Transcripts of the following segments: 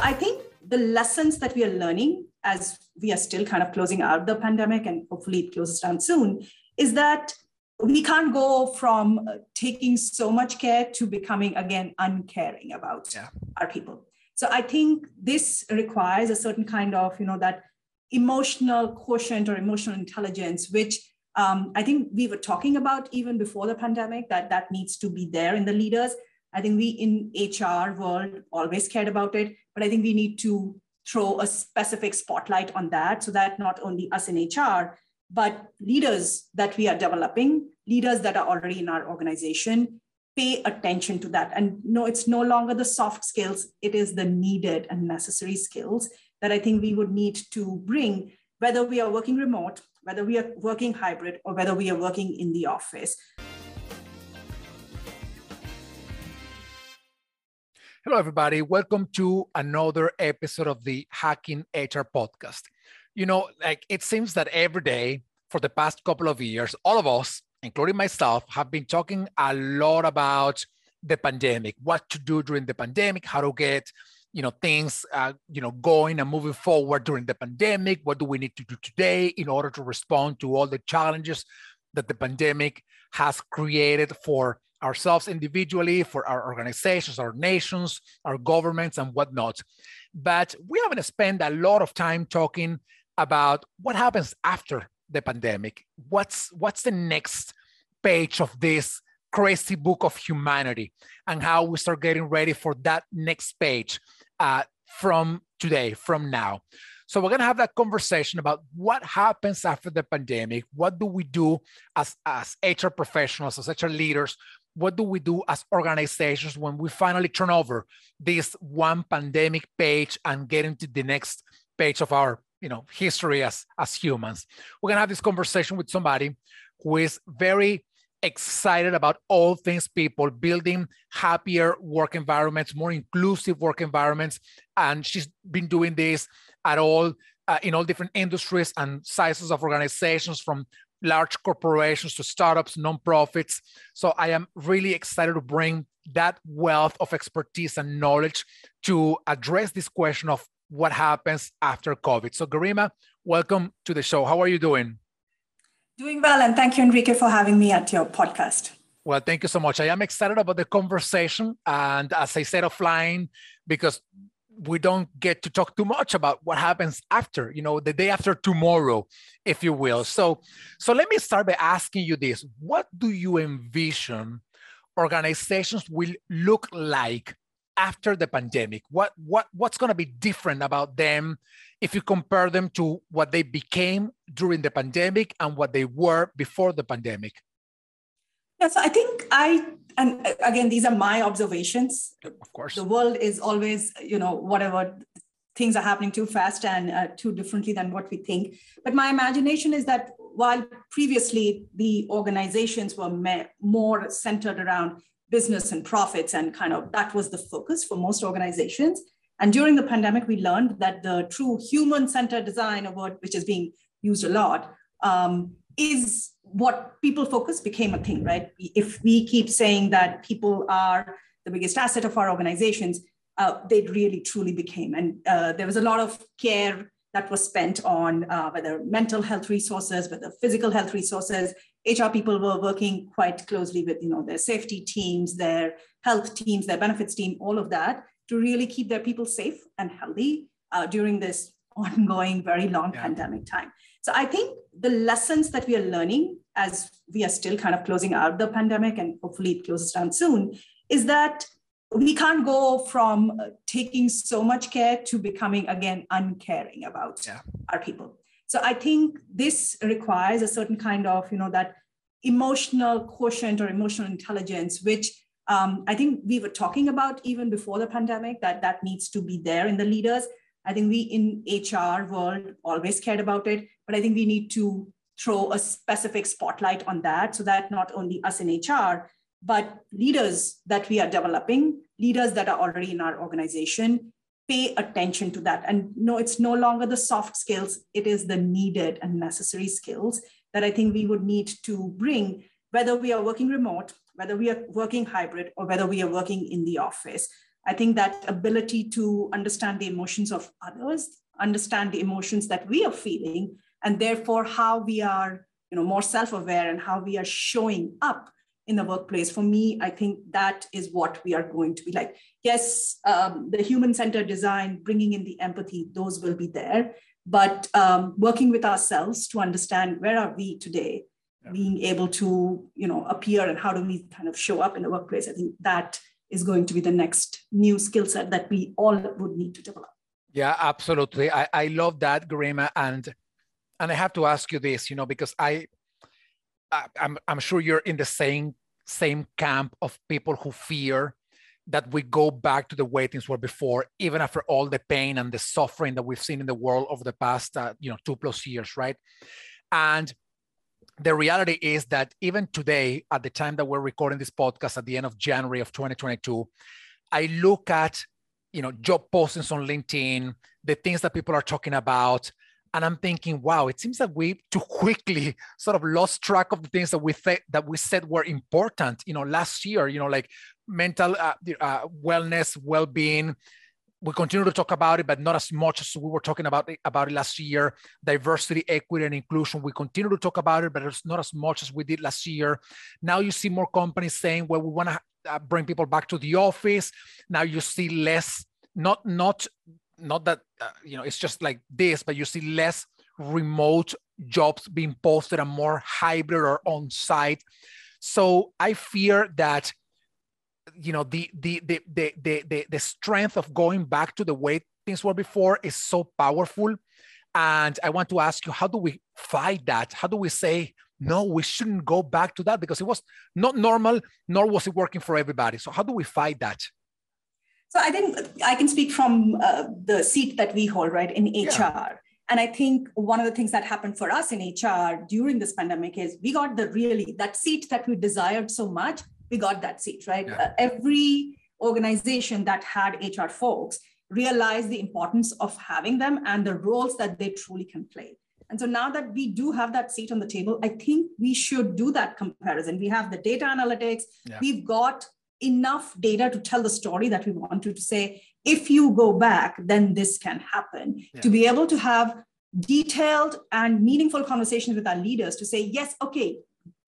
So I think the lessons that we are learning as we are still kind of closing out the pandemic and hopefully it closes down soon is that we can't go from taking so much care to becoming again uncaring about yeah. our people so i think this requires a certain kind of you know that emotional quotient or emotional intelligence which um, i think we were talking about even before the pandemic that that needs to be there in the leaders i think we in hr world always cared about it but i think we need to throw a specific spotlight on that so that not only us in hr but leaders that we are developing, leaders that are already in our organization, pay attention to that. And no, it's no longer the soft skills, it is the needed and necessary skills that I think we would need to bring, whether we are working remote, whether we are working hybrid, or whether we are working in the office. Hello, everybody. Welcome to another episode of the Hacking HR podcast you know, like it seems that every day for the past couple of years, all of us, including myself, have been talking a lot about the pandemic, what to do during the pandemic, how to get you know things uh, you know going and moving forward during the pandemic what do we need to do today in order to respond to all the challenges that the pandemic has created for ourselves individually for our organizations our nations our governments and whatnot but we haven't spent a lot of time talking about what happens after the pandemic. What's what's the next page of this crazy book of humanity, and how we start getting ready for that next page uh, from today, from now. So we're gonna have that conversation about what happens after the pandemic. What do we do as as HR professionals, as HR leaders? What do we do as organizations when we finally turn over this one pandemic page and get into the next page of our you know history as as humans? We're to have this conversation with somebody who is very excited about all things people building happier work environments more inclusive work environments and she's been doing this at all uh, in all different industries and sizes of organizations from large corporations to startups nonprofits so i am really excited to bring that wealth of expertise and knowledge to address this question of what happens after COVID. So, Garima, welcome to the show. How are you doing? Doing well, and thank you, Enrique, for having me at your podcast. Well, thank you so much. I am excited about the conversation. And as I said offline, because we don't get to talk too much about what happens after, you know, the day after tomorrow, if you will. So, so let me start by asking you this. What do you envision organizations will look like after the pandemic? What what what's going to be different about them if you compare them to what they became during the pandemic and what they were before the pandemic? Yes, I think I and again these are my observations. Of course, the world is always you know whatever things are happening too fast and uh, too differently than what we think. But my imagination is that while previously the organizations were more centered around business and profits and kind of that was the focus for most organizations and during the pandemic we learned that the true human-centered design a word which is being used a lot um, is what people focus became a thing right if we keep saying that people are the biggest asset of our organizations uh, they really truly became and uh, there was a lot of care that was spent on uh, whether mental health resources whether physical health resources HR people were working quite closely with, you know, their safety teams, their health teams, their benefits team, all of that to really keep their people safe and healthy uh, during this ongoing, very long yeah. pandemic time. So I think the lessons that we are learning as we are still kind of closing out the pandemic and hopefully it closes down soon is that we can't go from taking so much care to becoming again uncaring about yeah. our people so I think this requires a certain kind of, you know, that emotional quotient or emotional intelligence, which um, I think we were talking about even before the pandemic, that that needs to be there in the leaders. I think we in HR world always cared about it, but I think we need to throw a specific spotlight on that so that not only us in HR, but leaders that we are developing, leaders that are already in our organization, pay attention to that. And no, it's no longer the soft skills, it is the needed and necessary skills that I think we would need to bring, whether we are working remote, whether we are working hybrid, or whether we are working in the office. I think that ability to understand the emotions of others, understand the emotions that we are feeling, and therefore how we are you know, more self-aware and how we are showing up in the workplace. For me, I think that is what we are going to be like. Yes, um, the human-centered design, bringing in the empathy, those will be there. But um, working with ourselves to understand where are we today, yeah. being able to you know appear and how do we kind of show up in the workplace. I think that is going to be the next new skill set that we all would need to develop. Yeah, absolutely. I, I love that, Garima. And and I have to ask you this, you know, because I, I I'm I'm sure you're in the same same camp of people who fear that we go back to the way things were before, even after all the pain and the suffering that we've seen in the world over the past, uh, you know, two plus years, right? And the reality is that even today, at the time that we're recording this podcast at the end of January of 2022, I look at you know job postings on LinkedIn, the things that people are talking about, and I'm thinking, wow, it seems that we too quickly sort of lost track of the things that we th- that we said were important. You know, last year, you know, like mental uh, uh, wellness, well-being, we continue to talk about it, but not as much as we were talking about it, about it last year. Diversity, equity, and inclusion. We continue to talk about it, but it's not as much as we did last year. Now you see more companies saying, "Well, we want to uh, bring people back to the office." Now you see less, not not not that uh, you know it's just like this, but you see less remote jobs being posted and more hybrid or on-site. So I fear that you know the the the the the, the strength of going back to the way things were before is so powerful. And i want to ask you how do we fight that? How do we say no we shouldn't go back to that because it was not normal nor was it working for everybody. So how do we fight that so i think i can speak from uh, the seat that we hold right in hr yeah. And I think one of the things that happened for us in HR during this pandemic is we got the really that seat that we desired so much we got that seat, right? Yeah. Uh, every organization that had HR folks realized the importance of having them and the roles that they truly can play. And so now that we do have that seat on the table, I think we should do that comparison. We have the data analytics, yeah. we've got enough data to tell the story that we want to, to say, if you go back, then this can happen. Yeah. To be able to have detailed and meaningful conversations with our leaders to say, yes, okay,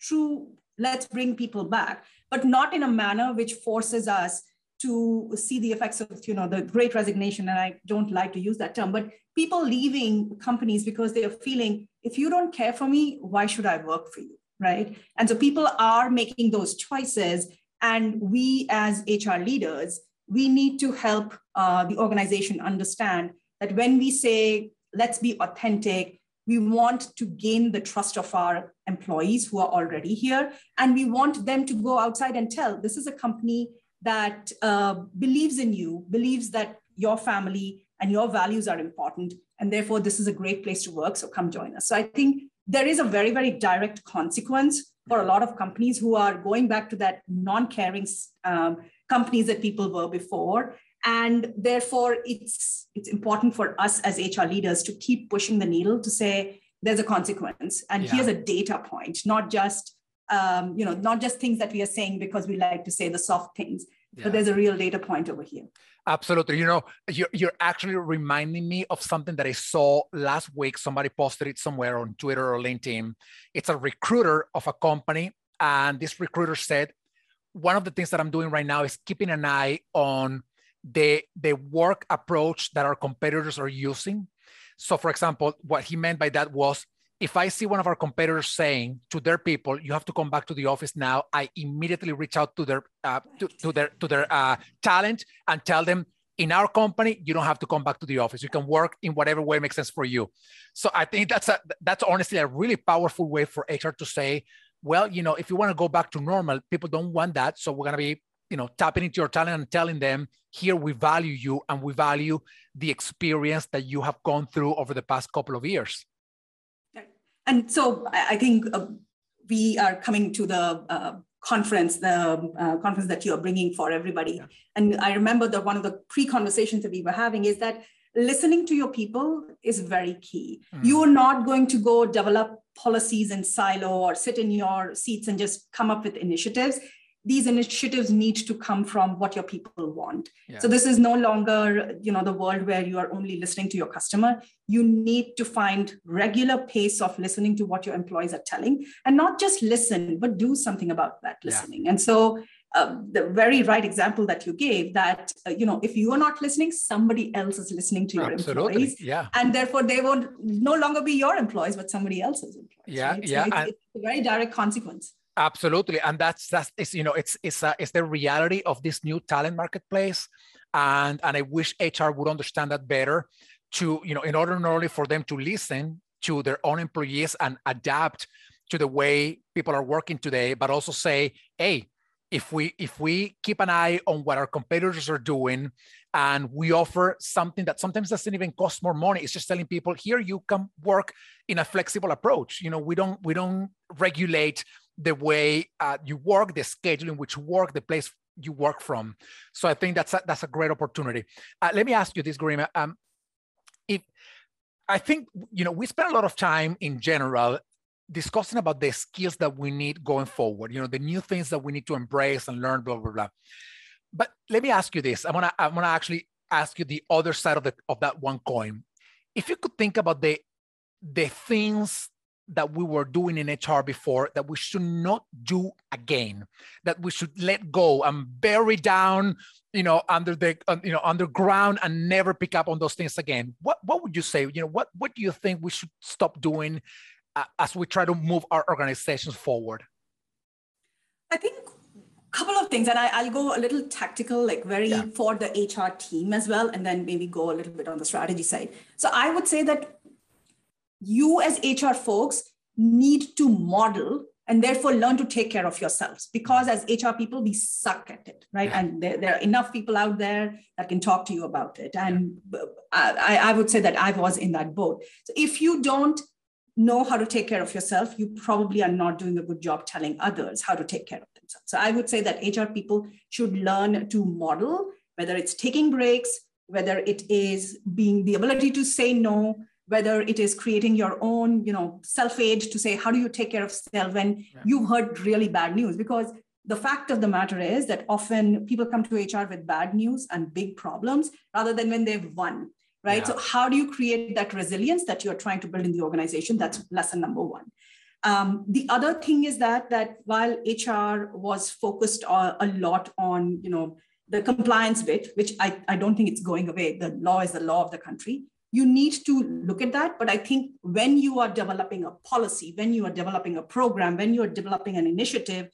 true, let's bring people back but not in a manner which forces us to see the effects of you know the great resignation and i don't like to use that term but people leaving companies because they are feeling if you don't care for me why should i work for you right and so people are making those choices and we as hr leaders we need to help uh, the organization understand that when we say let's be authentic we want to gain the trust of our employees who are already here. And we want them to go outside and tell this is a company that uh, believes in you, believes that your family and your values are important. And therefore, this is a great place to work. So come join us. So I think there is a very, very direct consequence for a lot of companies who are going back to that non caring um, companies that people were before and therefore it's it's important for us as hr leaders to keep pushing the needle to say there's a consequence and yeah. here's a data point not just um, you know not just things that we are saying because we like to say the soft things yeah. but there's a real data point over here absolutely. You know you're, you're actually reminding me of something that i saw last week. Somebody posted it somewhere on twitter or linkedin. It's a recruiter of a company and this recruiter said one of the things that i'm doing right now is keeping an eye on the the work approach that our competitors are using. So, for example, what he meant by that was if I see one of our competitors saying to their people, "You have to come back to the office now," I immediately reach out to their uh, to, to, their to their uh, talent and tell them, "In our company, you don't have to come back to the office. You can work in whatever way makes sense for you." So I think that's a that's honestly a really powerful way for HR to say, "Well, you know, if you want to go back to normal, people don't want that, so we're gonna be you know tapping into your talent and telling them here we value you and we value the experience that you have gone through over the past couple of years and so i think uh, we are coming to the uh, conference the uh, conference that you are bringing for everybody yeah. and i remember that one of the pre-conversations that we were having is that listening to your people is very key mm. you are not going to go develop policies in silo or sit in your seats and just come up with initiatives these initiatives need to come from what your people want yeah. so this is no longer you know the world where you are only listening to your customer you need to find regular pace of listening to what your employees are telling and not just listen but do something about that listening yeah. and so uh, the very right example that you gave that uh, you know if you are not listening somebody else is listening to your Absolutely. employees yeah and therefore they won't no longer be your employees but somebody else's employees yeah right? yeah so it's, it's, a very direct consequence Absolutely, and that's that's it's, you know it's it's a, it's the reality of this new talent marketplace, and and I wish HR would understand that better. To you know, in order not only for them to listen to their own employees and adapt to the way people are working today, but also say, hey, if we if we keep an eye on what our competitors are doing and we offer something that sometimes doesn't even cost more money it's just telling people here you can work in a flexible approach you know we don't we don't regulate the way uh, you work the schedule in which you work the place you work from so i think that's a, that's a great opportunity uh, let me ask you this Garima. um, if i think you know we spend a lot of time in general discussing about the skills that we need going forward, you know, the new things that we need to embrace and learn, blah, blah, blah. But let me ask you this. I wanna, I wanna actually ask you the other side of the of that one coin. If you could think about the the things that we were doing in HR before that we should not do again, that we should let go and bury down, you know, under the uh, you know underground and never pick up on those things again. What what would you say? You know, what what do you think we should stop doing uh, as we try to move our organizations forward? I think a couple of things, and I, will go a little tactical, like very yeah. for the HR team as well, and then maybe go a little bit on the strategy side. So I would say that you as HR folks need to model and therefore learn to take care of yourselves because as hr people we suck at it right yeah. and there, there, are enough people out there that can talk to you about it and I, I would say that i was in that boat so if you don't know how to take care of yourself, you probably are not doing a good job telling others how to take care of themselves. So I would say that HR people should learn to model, whether it's taking breaks, whether it is being the ability to say no, whether it is creating your own, you know, self-aid to say, how do you take care of self when yeah. you've heard really bad news? Because the fact of the matter is that often people come to HR with bad news and big problems rather than when they've won right? Yeah. So, how do you create that resilience that you're trying to build in the organization? That's lesson number one. Um, the other thing is that that while HR was focused a, a lot on you know the compliance bit, which I, I don't think it's going away. The law is the law of the country. You need to look at that. But I think when you are developing a policy, when you are developing a program, when you are developing an initiative,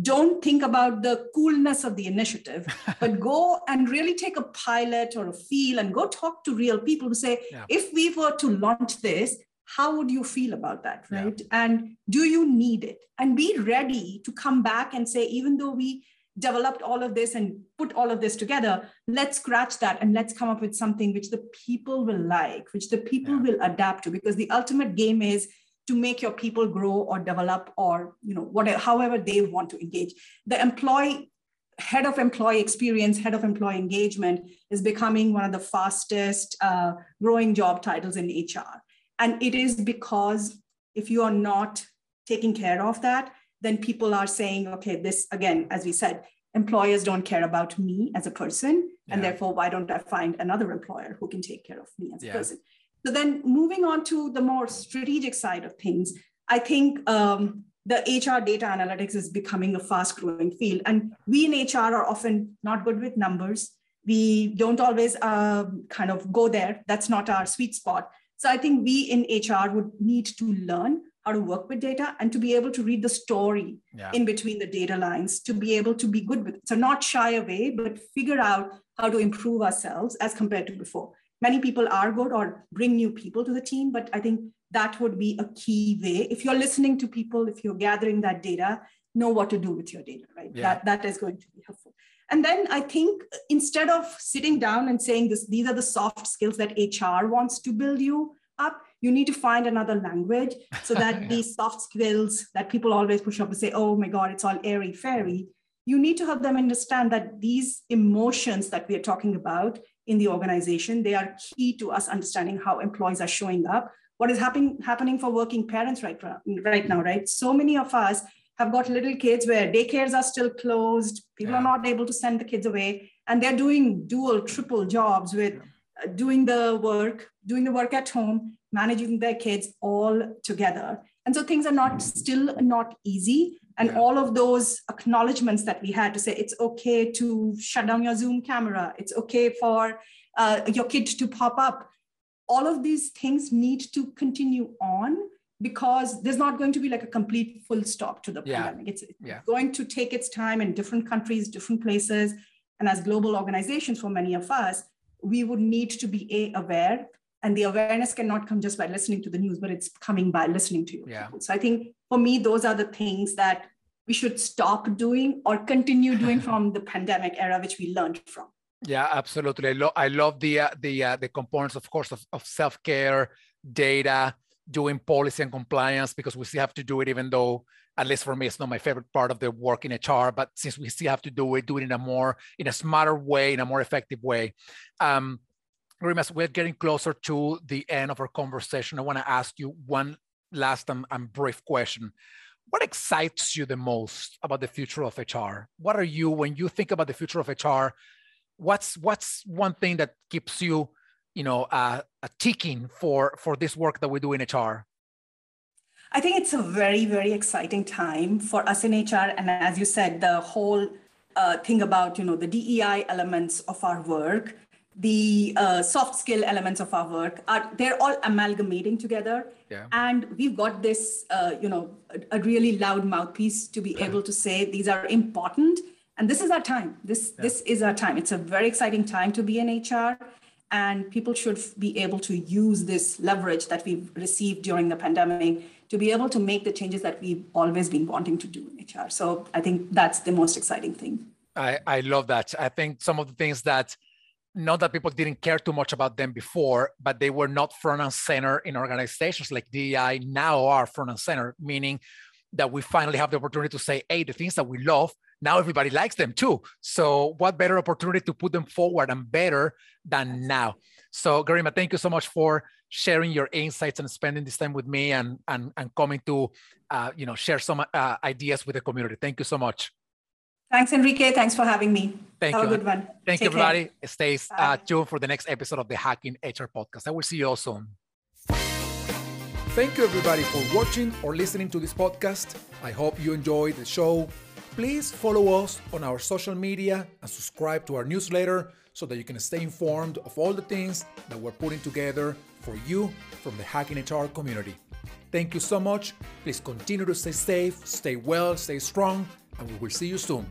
don't think about the coolness of the initiative, but go and really take a pilot or a feel and go talk to real people to say, yeah. if we were to launch this, how would you feel about that? Right. Yeah. And do you need it? And be ready to come back and say, even though we developed all of this and put all of this together, let's scratch that and let's come up with something which the people will like, which the people yeah. will adapt to, because the ultimate game is to make your people grow or develop or you know whatever however they want to engage. The employee head of employee experience head of employee engagement is becoming one of the fastest uh, growing job titles in hr and it is because if you are not taking care of that then people are saying okay this again as we said employers don't care about me as a person yeah. and therefore why don't i find another employer who can take care of me as yeah. a person so then moving on to the more strategic side of things, I think um, the HR data analytics is becoming a fast growing field. And we in HR are often not good with numbers. We don't always uh, kind of go there. That's not our sweet spot. So I think we in HR would need to learn how to work with data and to be able to read the story yeah. in between the data lines, to be able to be good with it. So not shy away, but figure out how to improve ourselves as compared to before many people are good or bring new people to the team but i think that would be a key way if you're listening to people if you're gathering that data know what to do with your data right yeah. that that is going to be helpful and then i think instead of sitting down and saying this these are the soft skills that hr wants to build you up you need to find another language so that yeah. these soft skills that people always push up and say oh my god it's all airy fairy you need to help them understand that these emotions that we are talking about in the organization. They are key to us understanding how employees are showing up. What is happening happening for working parents right, right now, right? So many of us have got little kids where daycares are still closed, people yeah. are not able to send the kids away, and they're doing dual, triple jobs with yeah. uh, doing the work, doing the work at home, managing their kids all together. And so things are not still not easy. And yeah. all of those acknowledgments that we had to say it's okay to shut down your Zoom camera, it's okay for uh, your kid to pop up. All of these things need to continue on because there's not going to be like a complete full stop to the yeah. pandemic. It's yeah. going to take its time in different countries, different places. And as global organizations, for many of us, we would need to be a aware. And the awareness cannot come just by listening to the news, but it's coming by listening to you. Yeah. So I think for me, those are the things that we should stop doing or continue doing from the pandemic era, which we learned from. Yeah, absolutely. I, lo- I love the uh, the uh, the components, of course, of, of self care, data, doing policy and compliance because we still have to do it, even though, at least for me, it's not my favorite part of the work in HR. But since we still have to do it, do it in a more, in a smarter way, in a more effective way. Um, Rimas, we're getting closer to the end of our conversation. I want to ask you one last and, and brief question. What excites you the most about the future of HR? What are you, when you think about the future of HR, what's what's one thing that keeps you you know uh, a ticking for for this work that we do in hr i think it's a very very exciting time for us in hr and as you said the whole uh, thing about you know the dei elements of our work the uh, soft skill elements of our work are they're all amalgamating together. Yeah. and we've got this uh, you know a, a, really loud mouthpiece to be able to say these are important. And this is our time. This yeah. this is our time. It's a very exciting time to be in hr and people should be able to use this leverage that we've received during the pandemic to be able to make the changes that we've always been wanting to do in hr so i think that's the most exciting thing. I i love that. I think some of the things that not that people didn't care too much about them before, but they were not front and center in organizations like DEI now are front and center, meaning that we finally have the opportunity to say, hey, the things that we love, now everybody likes them too. So what better opportunity to put them forward and better than now? So Garima, thank you so much for sharing your insights and spending this time with me and and, and coming to uh, you know share some uh, ideas with the community. Thank you so much. Thanks, Enrique. Thanks for having me. Thank Have you. a good one. Thank Take you, everybody. Care. Stay uh, tuned for the next episode of the Hacking HR podcast. I will see you all soon. Thank you, everybody, for watching or listening to this podcast. I hope you enjoyed the show. Please follow us on our social media and subscribe to our newsletter so that you can stay informed of all the things that we're putting together for you from the Hacking HR community. Thank you so much. Please continue to stay safe, stay well, stay strong, and we will see you soon.